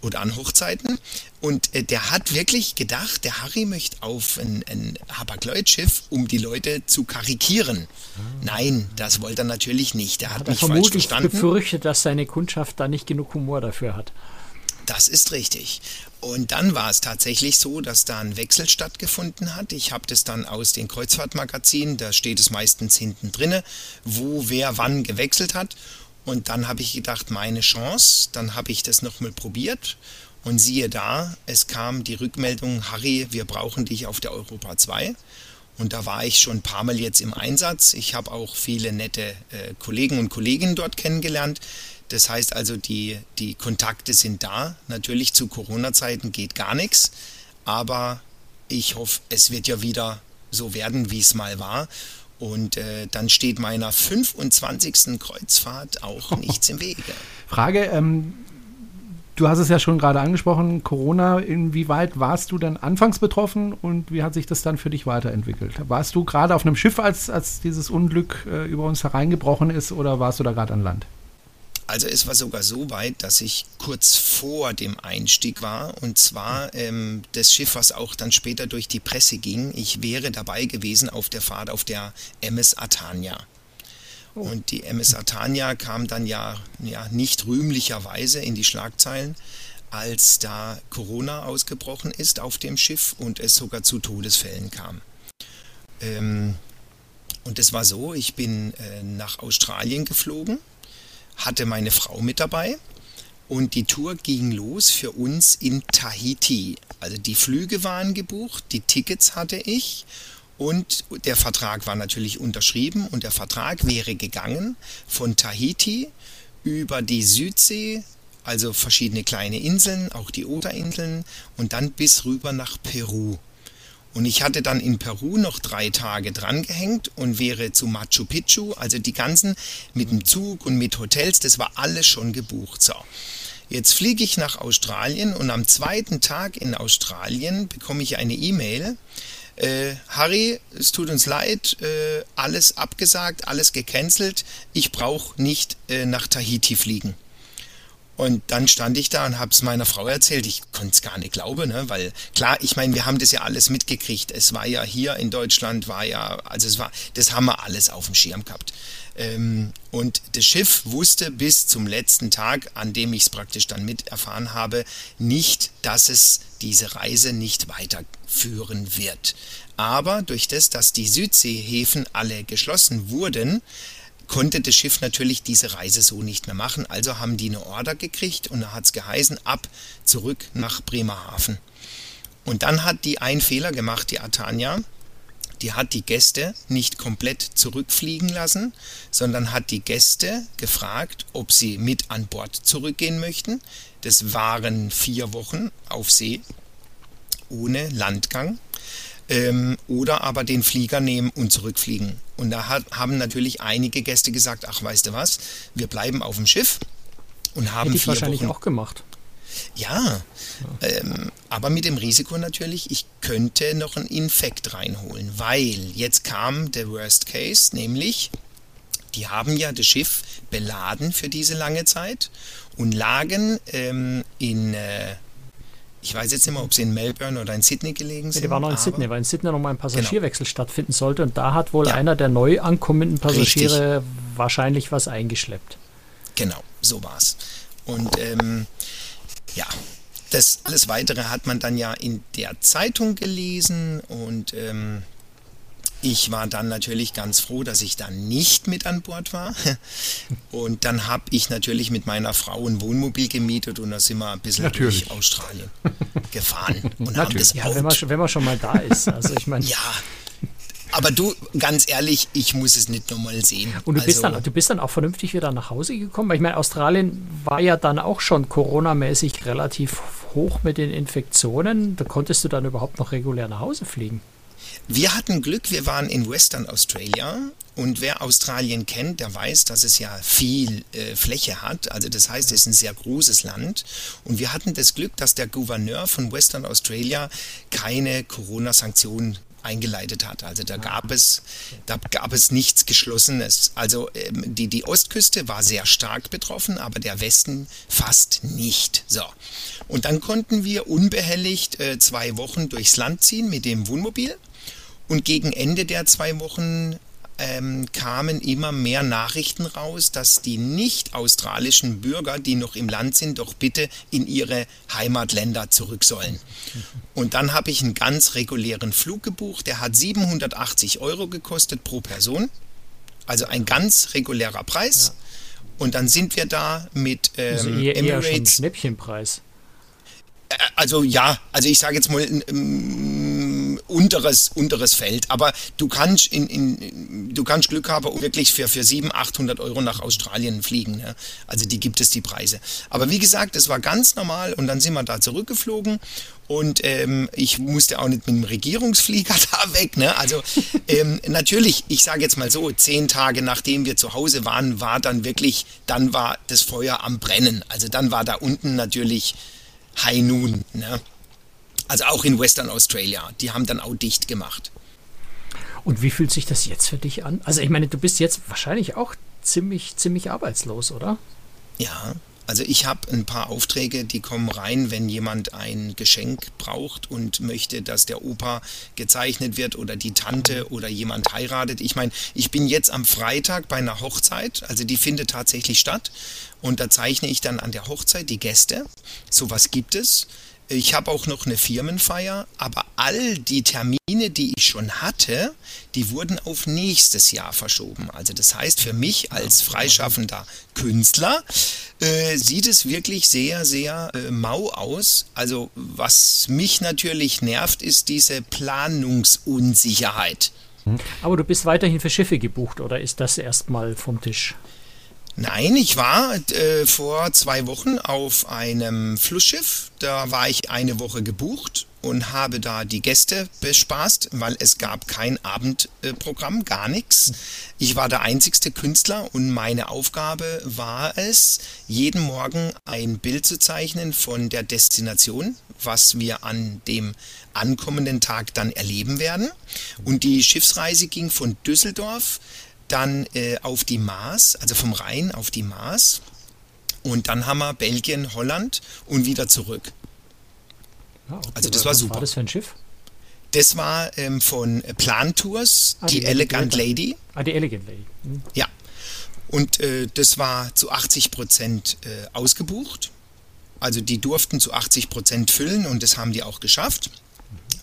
Oder an Hochzeiten. Und äh, der hat wirklich gedacht, der Harry möchte auf ein, ein Hapag-Lloyd-Schiff, um die Leute zu karikieren. Ah. Nein, das wollte er natürlich nicht. Der hat, hat mich falsch verstanden. befürchtet, dass seine Kundschaft da nicht genug Humor dafür hat. Das ist richtig. Und dann war es tatsächlich so, dass da ein Wechsel stattgefunden hat. Ich habe das dann aus den Kreuzfahrtmagazinen, da steht es meistens hinten drinne, wo wer wann gewechselt hat. Und dann habe ich gedacht, meine Chance. Dann habe ich das nochmal probiert. Und siehe da, es kam die Rückmeldung, Harry, wir brauchen dich auf der Europa 2. Und da war ich schon ein paar Mal jetzt im Einsatz. Ich habe auch viele nette äh, Kollegen und Kolleginnen dort kennengelernt. Das heißt also, die, die Kontakte sind da. Natürlich zu Corona-Zeiten geht gar nichts, aber ich hoffe, es wird ja wieder so werden, wie es mal war. Und äh, dann steht meiner 25. Kreuzfahrt auch nichts im Wege. Frage, ähm, du hast es ja schon gerade angesprochen, Corona, inwieweit warst du dann anfangs betroffen und wie hat sich das dann für dich weiterentwickelt? Warst du gerade auf einem Schiff, als, als dieses Unglück äh, über uns hereingebrochen ist oder warst du da gerade an Land? Also es war sogar so weit, dass ich kurz vor dem Einstieg war und zwar ähm, das Schiff, was auch dann später durch die Presse ging. Ich wäre dabei gewesen auf der Fahrt auf der MS Atania. Oh. Und die MS Atania kam dann ja, ja nicht rühmlicherweise in die Schlagzeilen, als da Corona ausgebrochen ist auf dem Schiff und es sogar zu Todesfällen kam. Ähm, und es war so, ich bin äh, nach Australien geflogen hatte meine Frau mit dabei und die Tour ging los für uns in Tahiti. Also die Flüge waren gebucht, die Tickets hatte ich und der Vertrag war natürlich unterschrieben und der Vertrag wäre gegangen von Tahiti über die Südsee, also verschiedene kleine Inseln, auch die Oder-Inseln und dann bis rüber nach Peru. Und ich hatte dann in Peru noch drei Tage drangehängt und wäre zu Machu Picchu, also die ganzen mit dem Zug und mit Hotels, das war alles schon gebucht. So. Jetzt fliege ich nach Australien und am zweiten Tag in Australien bekomme ich eine E-Mail. Äh, Harry, es tut uns leid, äh, alles abgesagt, alles gecancelt. Ich brauche nicht äh, nach Tahiti fliegen. Und dann stand ich da und habe es meiner Frau erzählt. Ich konnte es gar nicht glauben, ne? weil klar, ich meine, wir haben das ja alles mitgekriegt. Es war ja hier in Deutschland, war ja, also es war, das haben wir alles auf dem Schirm gehabt. Ähm, und das Schiff wusste bis zum letzten Tag, an dem ich es praktisch dann mit erfahren habe, nicht, dass es diese Reise nicht weiterführen wird. Aber durch das, dass die Südseehäfen alle geschlossen wurden, konnte das Schiff natürlich diese Reise so nicht mehr machen. Also haben die eine Order gekriegt und da hat es geheißen, ab zurück nach Bremerhaven. Und dann hat die einen Fehler gemacht, die Atania. Die hat die Gäste nicht komplett zurückfliegen lassen, sondern hat die Gäste gefragt, ob sie mit an Bord zurückgehen möchten. Das waren vier Wochen auf See ohne Landgang ähm, oder aber den Flieger nehmen und zurückfliegen. Und da hat, haben natürlich einige Gäste gesagt, ach weißt du was, wir bleiben auf dem Schiff und haben Hätte ich wahrscheinlich Wochen. auch gemacht. Ja, ja. Ähm, aber mit dem Risiko natürlich, ich könnte noch einen Infekt reinholen, weil jetzt kam der Worst Case, nämlich die haben ja das Schiff beladen für diese lange Zeit und lagen ähm, in äh, ich weiß jetzt nicht mehr, ob sie in Melbourne oder in Sydney gelegen sind. Die waren noch in Sydney, weil in Sydney nochmal ein Passagierwechsel genau. stattfinden sollte und da hat wohl ja. einer der neu ankommenden Passagiere Richtig. wahrscheinlich was eingeschleppt. Genau, so war es. Und ähm, Ja, das alles Weitere hat man dann ja in der Zeitung gelesen und ähm, ich war dann natürlich ganz froh, dass ich da nicht mit an Bord war. Und dann habe ich natürlich mit meiner Frau ein Wohnmobil gemietet und da sind wir ein bisschen natürlich. durch Australien gefahren. Und haben das ja, wenn man, wenn man schon mal da ist. Also ich meine. ja, aber du, ganz ehrlich, ich muss es nicht nochmal sehen. Und du, also, bist dann, du bist dann auch vernünftig wieder nach Hause gekommen? Weil ich meine, Australien war ja dann auch schon coronamäßig relativ hoch mit den Infektionen. Da konntest du dann überhaupt noch regulär nach Hause fliegen? Wir hatten Glück, wir waren in Western Australia und wer Australien kennt, der weiß, dass es ja viel äh, Fläche hat. Also das heißt, es ist ein sehr großes Land. Und wir hatten das Glück, dass der Gouverneur von Western Australia keine Corona-Sanktionen eingeleitet hat. Also da gab es, da gab es nichts Geschlossenes. Also ähm, die, die Ostküste war sehr stark betroffen, aber der Westen fast nicht. So. Und dann konnten wir unbehelligt äh, zwei Wochen durchs Land ziehen mit dem Wohnmobil. Und gegen Ende der zwei Wochen ähm, kamen immer mehr Nachrichten raus, dass die nicht australischen Bürger, die noch im Land sind, doch bitte in ihre Heimatländer zurück sollen. Und dann habe ich einen ganz regulären Flug gebucht, der hat 780 Euro gekostet pro Person, also ein ganz regulärer Preis. Ja. Und dann sind wir da mit ähm, also eher, Emirates. Eher schon Schnäppchenpreis. Also ja, also ich sage jetzt mal ähm, unteres, unteres Feld, aber du kannst in, in, du kannst Glück haben und wirklich für, für 700, 800 Euro nach Australien fliegen. Ne? Also die gibt es, die Preise. Aber wie gesagt, es war ganz normal und dann sind wir da zurückgeflogen und ähm, ich musste auch nicht mit dem Regierungsflieger da weg. Ne? Also ähm, natürlich, ich sage jetzt mal so, zehn Tage nachdem wir zu Hause waren, war dann wirklich, dann war das Feuer am Brennen. Also dann war da unten natürlich High Noon. Ne? Also auch in Western Australia. Die haben dann auch dicht gemacht. Und wie fühlt sich das jetzt für dich an? Also ich meine, du bist jetzt wahrscheinlich auch ziemlich, ziemlich arbeitslos, oder? Ja, also ich habe ein paar Aufträge, die kommen rein, wenn jemand ein Geschenk braucht und möchte, dass der Opa gezeichnet wird oder die Tante oder jemand heiratet. Ich meine, ich bin jetzt am Freitag bei einer Hochzeit, also die findet tatsächlich statt und da zeichne ich dann an der Hochzeit die Gäste. Sowas gibt es. Ich habe auch noch eine Firmenfeier, aber all die Termine, die ich schon hatte, die wurden auf nächstes Jahr verschoben. Also das heißt, für mich als freischaffender Künstler äh, sieht es wirklich sehr, sehr äh, mau aus. Also was mich natürlich nervt, ist diese Planungsunsicherheit. Aber du bist weiterhin für Schiffe gebucht oder ist das erstmal vom Tisch? Nein, ich war äh, vor zwei Wochen auf einem Flussschiff. Da war ich eine Woche gebucht und habe da die Gäste bespaßt, weil es gab kein Abendprogramm, gar nichts. Ich war der einzigste Künstler und meine Aufgabe war es, jeden Morgen ein Bild zu zeichnen von der Destination, was wir an dem ankommenden Tag dann erleben werden. Und die Schiffsreise ging von Düsseldorf dann äh, auf die Maas, also vom Rhein auf die Maas. Und dann haben wir Belgien, Holland und wieder zurück. Ah, okay. Also das war super. Was war das für ein Schiff? Das war ähm, von Plan Tours, ah, die, die, Elegant Lady. Ah, die Elegant Lady. Hm. Ja. Und äh, das war zu 80 Prozent äh, ausgebucht. Also die durften zu 80 Prozent füllen und das haben die auch geschafft.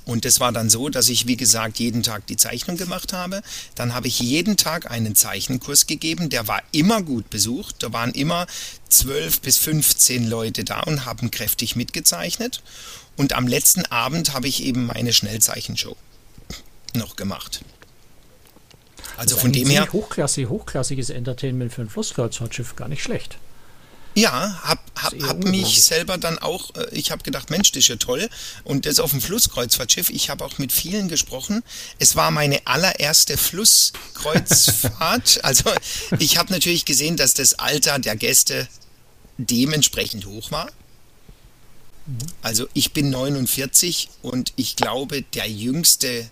Und das war dann so, dass ich, wie gesagt, jeden Tag die Zeichnung gemacht habe. Dann habe ich jeden Tag einen Zeichenkurs gegeben. Der war immer gut besucht. Da waren immer 12 bis 15 Leute da und haben kräftig mitgezeichnet. Und am letzten Abend habe ich eben meine Schnellzeichenshow noch gemacht. Also von dem her. Hochklassig, hochklassiges Entertainment für ein Flusskreuzfahrtschiff, gar nicht schlecht. Ja, hab, hab, hab mich selber dann auch, äh, ich habe gedacht, Mensch, das ist ja toll. Und das auf dem Flusskreuzfahrtschiff, ich habe auch mit vielen gesprochen. Es war meine allererste Flusskreuzfahrt. also ich habe natürlich gesehen, dass das Alter der Gäste dementsprechend hoch war. Also ich bin 49 und ich glaube, der jüngste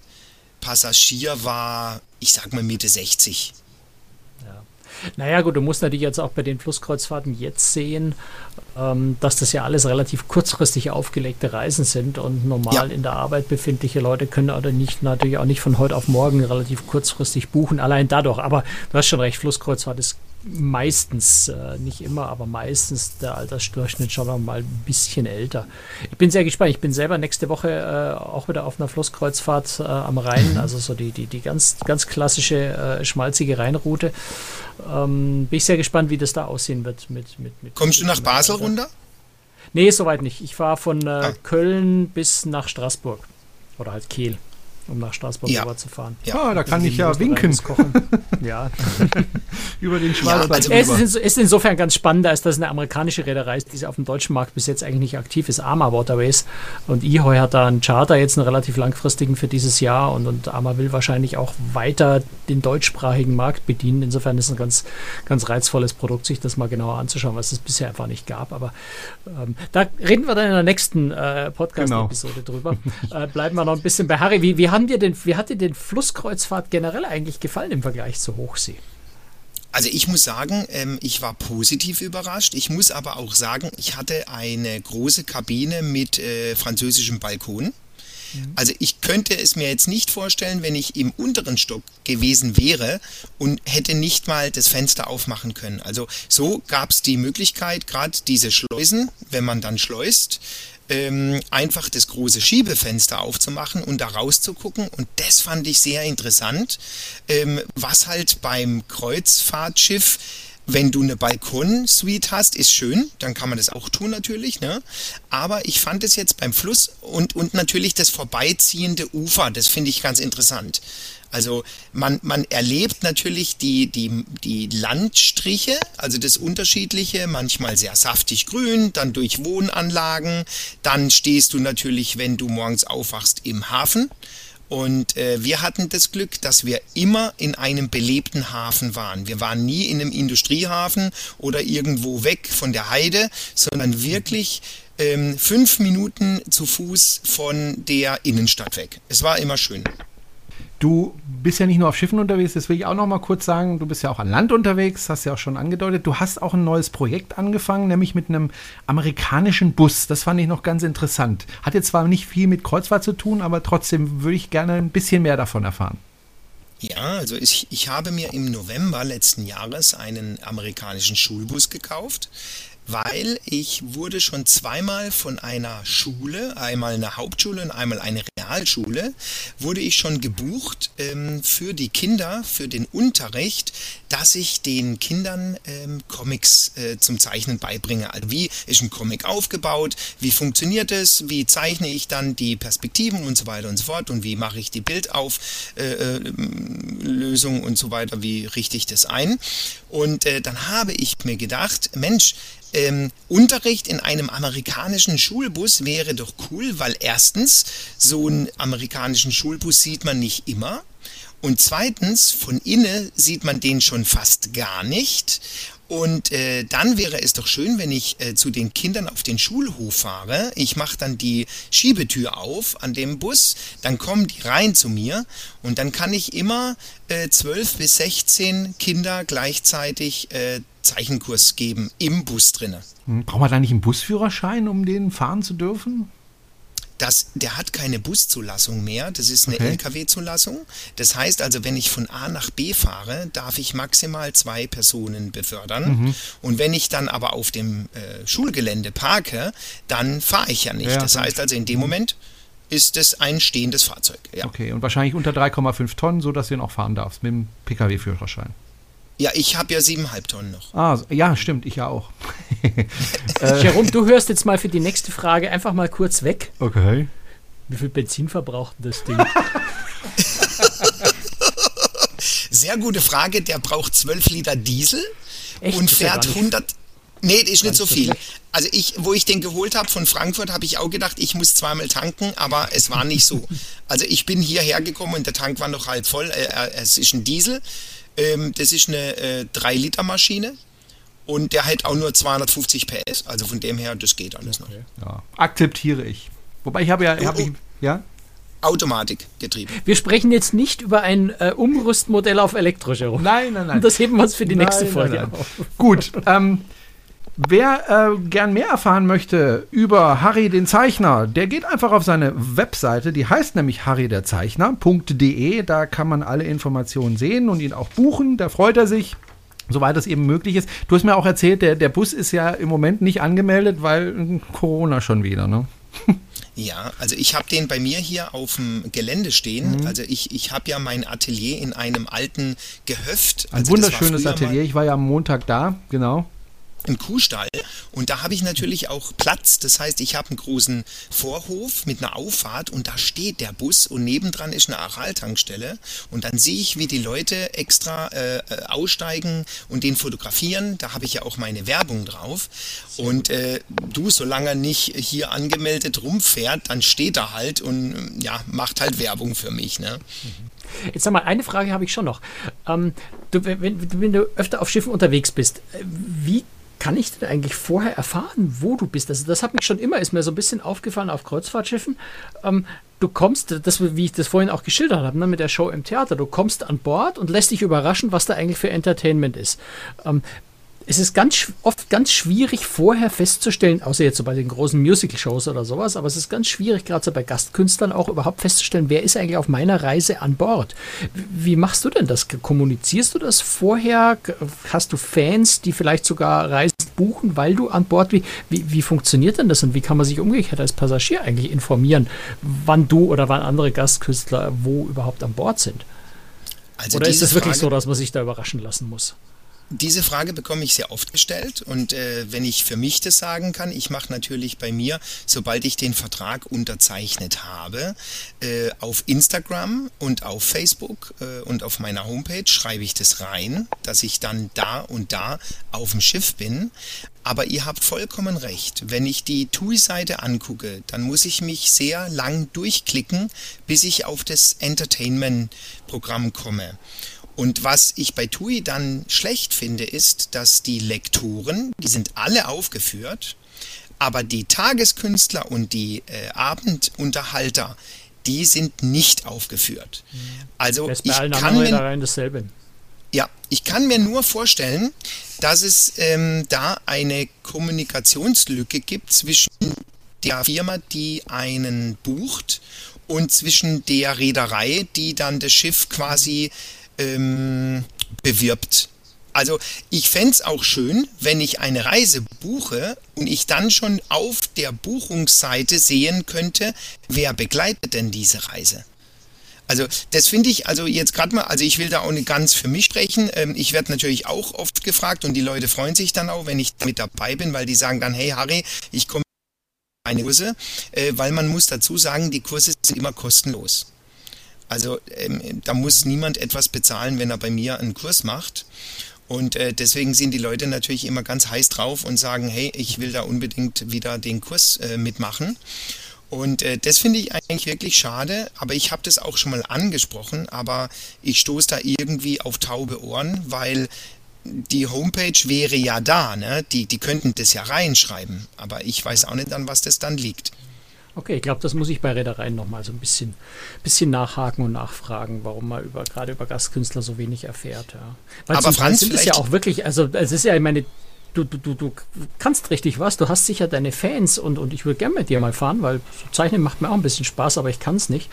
Passagier war, ich sag mal Mitte 60. Naja gut, du musst natürlich jetzt auch bei den Flusskreuzfahrten jetzt sehen, ähm, dass das ja alles relativ kurzfristig aufgelegte Reisen sind und normal ja. in der Arbeit befindliche Leute können oder nicht natürlich auch nicht von heute auf morgen relativ kurzfristig buchen, allein dadurch. Aber du hast schon recht, Flusskreuzfahrt ist meistens, äh, nicht immer, aber meistens der Altersdurchschnitt schon noch mal ein bisschen älter. Ich bin sehr gespannt. Ich bin selber nächste Woche äh, auch wieder auf einer Flusskreuzfahrt äh, am Rhein, mhm. also so die, die, die ganz, ganz klassische äh, schmalzige Rheinroute. Ähm, bin ich sehr gespannt, wie das da aussehen wird. Mit, mit, mit Kommst du nach Basel runter? Nee, soweit nicht. Ich fahre von äh, ah. Köln bis nach Straßburg. Oder halt Kiel um nach Straßburg ja. zu fahren. Ja, ah, da kann ich ja winken. ja. Über den Schwarzwald. Ja, also es ist, ist, insofern ganz spannend, als dass eine amerikanische Reederei ist, die auf dem deutschen Markt bis jetzt eigentlich nicht aktiv ist, Arma Waterways. Und Ehoy hat da einen Charter, jetzt einen relativ langfristigen für dieses Jahr. Und, und Arma will wahrscheinlich auch weiter den deutschsprachigen Markt bedienen. Insofern ist es ein ganz, ganz reizvolles Produkt, sich das mal genauer anzuschauen, was es bisher einfach nicht gab. Aber ähm, da reden wir dann in der nächsten äh, Podcast-Episode genau. drüber. äh, bleiben wir noch ein bisschen bei Harry. Wie, wie haben dir denn, wie hat dir denn Flusskreuzfahrt generell eigentlich gefallen im Vergleich zur Hochsee? Also ich muss sagen, ähm, ich war positiv überrascht. Ich muss aber auch sagen, ich hatte eine große Kabine mit äh, französischem Balkon. Mhm. Also ich könnte es mir jetzt nicht vorstellen, wenn ich im unteren Stock gewesen wäre und hätte nicht mal das Fenster aufmachen können. Also so gab es die Möglichkeit, gerade diese Schleusen, wenn man dann schleust, ähm, einfach das große Schiebefenster aufzumachen und da rauszugucken. Und das fand ich sehr interessant, ähm, was halt beim Kreuzfahrtschiff wenn du eine Balkonsuite hast, ist schön, dann kann man das auch tun natürlich, ne? Aber ich fand es jetzt beim Fluss und, und natürlich das vorbeiziehende Ufer, das finde ich ganz interessant. Also man, man erlebt natürlich die, die, die Landstriche, also das Unterschiedliche, manchmal sehr saftig grün, dann durch Wohnanlagen, dann stehst du natürlich, wenn du morgens aufwachst, im Hafen. Und äh, wir hatten das Glück, dass wir immer in einem belebten Hafen waren. Wir waren nie in einem Industriehafen oder irgendwo weg von der Heide, sondern wirklich ähm, fünf Minuten zu Fuß von der Innenstadt weg. Es war immer schön. Du bist ja nicht nur auf Schiffen unterwegs, das will ich auch noch mal kurz sagen. Du bist ja auch an Land unterwegs, hast ja auch schon angedeutet. Du hast auch ein neues Projekt angefangen, nämlich mit einem amerikanischen Bus. Das fand ich noch ganz interessant. Hat jetzt zwar nicht viel mit Kreuzfahrt zu tun, aber trotzdem würde ich gerne ein bisschen mehr davon erfahren. Ja, also ich, ich habe mir im November letzten Jahres einen amerikanischen Schulbus gekauft weil ich wurde schon zweimal von einer Schule, einmal eine Hauptschule und einmal eine Realschule, wurde ich schon gebucht ähm, für die Kinder, für den Unterricht, dass ich den Kindern ähm, Comics äh, zum Zeichnen beibringe. Also wie ist ein Comic aufgebaut, wie funktioniert es, wie zeichne ich dann die Perspektiven und so weiter und so fort und wie mache ich die Bildauflösung äh, äh und so weiter, wie richte ich das ein. Und äh, dann habe ich mir gedacht, Mensch, ähm, Unterricht in einem amerikanischen Schulbus wäre doch cool, weil erstens, so einen amerikanischen Schulbus sieht man nicht immer. Und zweitens, von innen sieht man den schon fast gar nicht. Und äh, dann wäre es doch schön, wenn ich äh, zu den Kindern auf den Schulhof fahre. Ich mache dann die Schiebetür auf an dem Bus, dann kommen die rein zu mir und dann kann ich immer äh, 12 bis 16 Kinder gleichzeitig äh, Zeichenkurs geben im Bus drinne. Hm, braucht man da nicht einen Busführerschein, um den fahren zu dürfen? Das, der hat keine Buszulassung mehr, das ist eine okay. Lkw-Zulassung. Das heißt also, wenn ich von A nach B fahre, darf ich maximal zwei Personen befördern. Mhm. Und wenn ich dann aber auf dem äh, Schulgelände parke, dann fahre ich ja nicht. Ja, das heißt also, in dem Moment ist es ein stehendes Fahrzeug. Ja. Okay, und wahrscheinlich unter 3,5 Tonnen, sodass du ihn auch fahren darfst mit dem Pkw-Führerschein. Ja, ich habe ja siebeneinhalb Tonnen noch. Ah, ja, stimmt, ich ja auch. äh, Jerome, du hörst jetzt mal für die nächste Frage einfach mal kurz weg. Okay. Wie viel Benzin verbraucht das Ding? Sehr gute Frage. Der braucht 12 Liter Diesel Echt? und fährt 100. Nee, das ist nicht so viel. Also ich, wo ich den geholt habe von Frankfurt, habe ich auch gedacht, ich muss zweimal tanken, aber es war nicht so. Also ich bin hierher gekommen und der Tank war noch halb voll. Äh, äh, es ist ein Diesel. Ähm, das ist eine äh, 3-Liter-Maschine und der hat auch nur 250 PS. Also von dem her, das geht alles okay. noch. Ja. Akzeptiere ich. Wobei ich habe ja, hab ich, ja? Automatik getrieben. Wir sprechen jetzt nicht über ein äh, Umrüstmodell auf elektrisch herum. Nein, nein, nein. Das heben wir uns für die nein, nächste Folge nein, nein. auf. Gut. Ähm, Wer äh, gern mehr erfahren möchte über Harry den Zeichner, der geht einfach auf seine Webseite, die heißt nämlich harryderzeichner.de. Da kann man alle Informationen sehen und ihn auch buchen. Da freut er sich soweit es eben möglich ist. Du hast mir auch erzählt, der, der Bus ist ja im Moment nicht angemeldet, weil Corona schon wieder, ne? Ja, also ich habe den bei mir hier auf dem Gelände stehen. Mhm. Also ich, ich habe ja mein Atelier in einem alten Gehöft. Ein also wunderschönes Atelier. Ich war ja am Montag da, genau einen Kuhstall und da habe ich natürlich auch Platz. Das heißt, ich habe einen großen Vorhof mit einer Auffahrt und da steht der Bus und nebendran ist eine Aral-Tankstelle und dann sehe ich, wie die Leute extra äh, äh, aussteigen und den fotografieren. Da habe ich ja auch meine Werbung drauf und äh, du, solange er nicht hier angemeldet rumfährt, dann steht er halt und ja, macht halt Werbung für mich. Ne? Jetzt sag mal, eine Frage habe ich schon noch. Ähm, du, wenn, wenn, du öfter auf Schiffen unterwegs bist, äh, wie kann ich denn eigentlich vorher erfahren, wo du bist? Also das hat mich schon immer, ist mir so ein bisschen aufgefallen auf Kreuzfahrtschiffen. Ähm, du kommst, das, wie ich das vorhin auch geschildert habe, ne, mit der Show im Theater, du kommst an Bord und lässt dich überraschen, was da eigentlich für Entertainment ist. Ähm, es ist ganz oft ganz schwierig vorher festzustellen, außer jetzt so bei den großen Musical-Shows oder sowas, aber es ist ganz schwierig, gerade so bei Gastkünstlern auch überhaupt festzustellen, wer ist eigentlich auf meiner Reise an Bord. Wie machst du denn das? Kommunizierst du das vorher? Hast du Fans, die vielleicht sogar Reisen buchen, weil du an Bord, wie, wie, wie funktioniert denn das und wie kann man sich umgekehrt als Passagier eigentlich informieren, wann du oder wann andere Gastkünstler wo überhaupt an Bord sind? Also oder ist es wirklich so, dass man sich da überraschen lassen muss? Diese Frage bekomme ich sehr oft gestellt und äh, wenn ich für mich das sagen kann, ich mache natürlich bei mir, sobald ich den Vertrag unterzeichnet habe, äh, auf Instagram und auf Facebook äh, und auf meiner Homepage schreibe ich das rein, dass ich dann da und da auf dem Schiff bin. Aber ihr habt vollkommen recht. Wenn ich die TUI-Seite angucke, dann muss ich mich sehr lang durchklicken, bis ich auf das Entertainment-Programm komme. Und was ich bei TUI dann schlecht finde, ist, dass die Lektoren, die sind alle aufgeführt, aber die Tageskünstler und die äh, Abendunterhalter, die sind nicht aufgeführt. Mhm. Also ich kann mir, dasselbe. Ja, ich kann mir nur vorstellen, dass es ähm, da eine Kommunikationslücke gibt zwischen der Firma, die einen bucht und zwischen der Reederei, die dann das Schiff quasi ähm, bewirbt. Also ich fände es auch schön, wenn ich eine Reise buche und ich dann schon auf der Buchungsseite sehen könnte, wer begleitet denn diese Reise. Also das finde ich, also jetzt gerade mal, also ich will da auch nicht ganz für mich sprechen. Ähm, ich werde natürlich auch oft gefragt und die Leute freuen sich dann auch, wenn ich mit dabei bin, weil die sagen dann, hey Harry, ich komme eine Kurse, äh, weil man muss dazu sagen, die Kurse sind immer kostenlos. Also ähm, da muss niemand etwas bezahlen, wenn er bei mir einen Kurs macht. Und äh, deswegen sind die Leute natürlich immer ganz heiß drauf und sagen, hey, ich will da unbedingt wieder den Kurs äh, mitmachen. Und äh, das finde ich eigentlich wirklich schade, aber ich habe das auch schon mal angesprochen, aber ich stoße da irgendwie auf taube Ohren, weil die Homepage wäre ja da, ne? Die, die könnten das ja reinschreiben, aber ich weiß auch nicht, an was das dann liegt. Okay, ich glaube, das muss ich bei Reedereien nochmal so ein bisschen, bisschen nachhaken und nachfragen, warum man über, gerade über Gastkünstler so wenig erfährt. Ja. Weil Aber Franz, sind es ja auch wirklich, also es ist ja, ich meine, du, du, du, du kannst richtig was, du hast sicher deine Fans und, und ich würde gerne mit dir mal fahren, weil so Zeichnen macht mir auch ein bisschen Spaß, aber ich kann es nicht.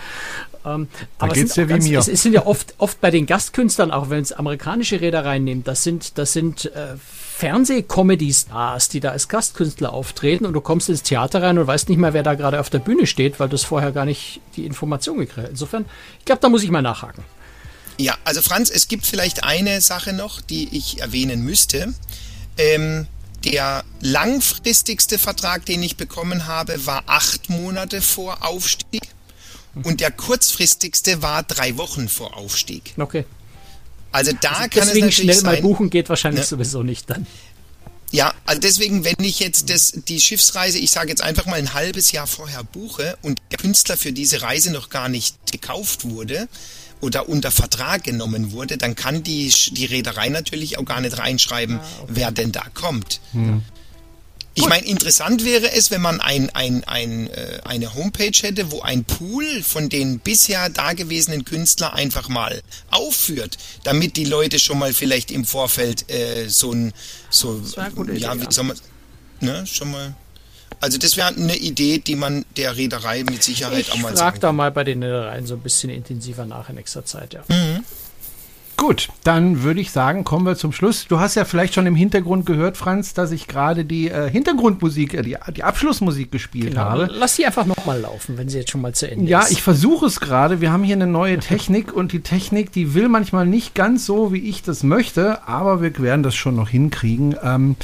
Ähm, da aber geht's ja wie mir. Es, es, sind ja oft, oft bei den Gastkünstlern, auch wenn es amerikanische Reedereien nimmt, das sind, das sind äh, Fernseh-Comedy-Stars, die da als Gastkünstler auftreten und du kommst ins Theater rein und weißt nicht mehr, wer da gerade auf der Bühne steht, weil du es vorher gar nicht die Information gekriegt hast. Insofern, ich glaube, da muss ich mal nachhaken. Ja, also Franz, es gibt vielleicht eine Sache noch, die ich erwähnen müsste. Ähm, der langfristigste Vertrag, den ich bekommen habe, war acht Monate vor Aufstieg und der kurzfristigste war drei Wochen vor Aufstieg. Okay. Also da also kann es natürlich schnell sein, mal buchen geht wahrscheinlich ne? sowieso nicht dann. Ja, also deswegen, wenn ich jetzt das, die Schiffsreise, ich sage jetzt einfach mal ein halbes Jahr vorher buche und der Künstler für diese Reise noch gar nicht gekauft wurde oder unter Vertrag genommen wurde, dann kann die, die Reederei natürlich auch gar nicht reinschreiben, ah, okay. wer denn da kommt. Hm. Ich meine, interessant wäre es, wenn man ein, ein, ein, äh, eine Homepage hätte, wo ein Pool von den bisher dagewesenen Künstlern einfach mal aufführt, damit die Leute schon mal vielleicht im Vorfeld äh, so ein so ja, wie soll man ne, schon mal. Also das wäre eine Idee, die man der Reederei mit Sicherheit ich auch mal sagen da mal bei den Reedereien so ein bisschen intensiver nach in nächster Zeit, ja. Gut, dann würde ich sagen, kommen wir zum Schluss. Du hast ja vielleicht schon im Hintergrund gehört, Franz, dass ich gerade die äh, Hintergrundmusik, äh, die, die Abschlussmusik gespielt Genau. habe. Lass die einfach nochmal laufen, wenn sie jetzt schon mal zu Ende Ja, ist. ich versuche es gerade. Wir haben hier eine neue Technik und die Technik, die will manchmal nicht ganz so, wie ich das möchte, aber wir werden das schon noch hinkriegen. Ähm,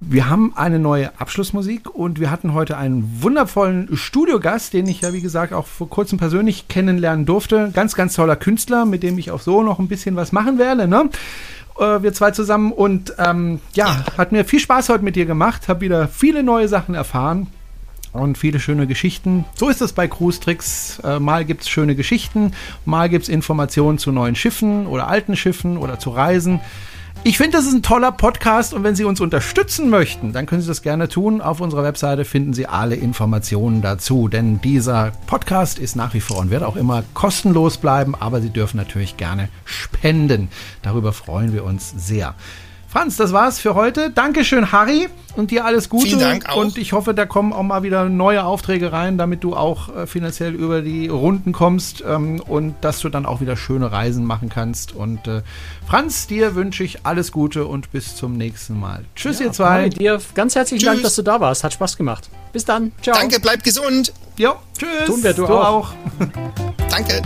wir haben eine neue Abschlussmusik und wir hatten heute einen wundervollen Studiogast, den ich ja, wie gesagt, auch vor kurzem persönlich kennenlernen durfte. Ganz, ganz toller Künstler, mit dem ich auch so noch ein bisschen was machen werde. Ne? Äh, wir zwei zusammen und ähm, ja, hat mir viel Spaß heute mit dir gemacht, habe wieder viele neue Sachen erfahren und viele schöne Geschichten. So ist es bei Cruise Tricks. Äh, mal gibt es schöne Geschichten, mal gibt es Informationen zu neuen Schiffen oder alten Schiffen oder zu Reisen. Ich finde, das ist ein toller Podcast und wenn Sie uns unterstützen möchten, dann können Sie das gerne tun. Auf unserer Webseite finden Sie alle Informationen dazu, denn dieser Podcast ist nach wie vor und wird auch immer kostenlos bleiben, aber Sie dürfen natürlich gerne spenden. Darüber freuen wir uns sehr. Franz, das war's für heute. Dankeschön, Harry, und dir alles Gute. Vielen Dank auch. Und ich hoffe, da kommen auch mal wieder neue Aufträge rein, damit du auch äh, finanziell über die Runden kommst ähm, und dass du dann auch wieder schöne Reisen machen kannst. Und äh, Franz, dir wünsche ich alles Gute und bis zum nächsten Mal. Tschüss, ihr zwei. Harry, dir ganz herzlichen Dank, Tschüss. dass du da warst. Hat Spaß gemacht. Bis dann. Ciao. Danke, bleibt gesund. Jo, tschüss. Tun wir, du du auch. auch. Danke.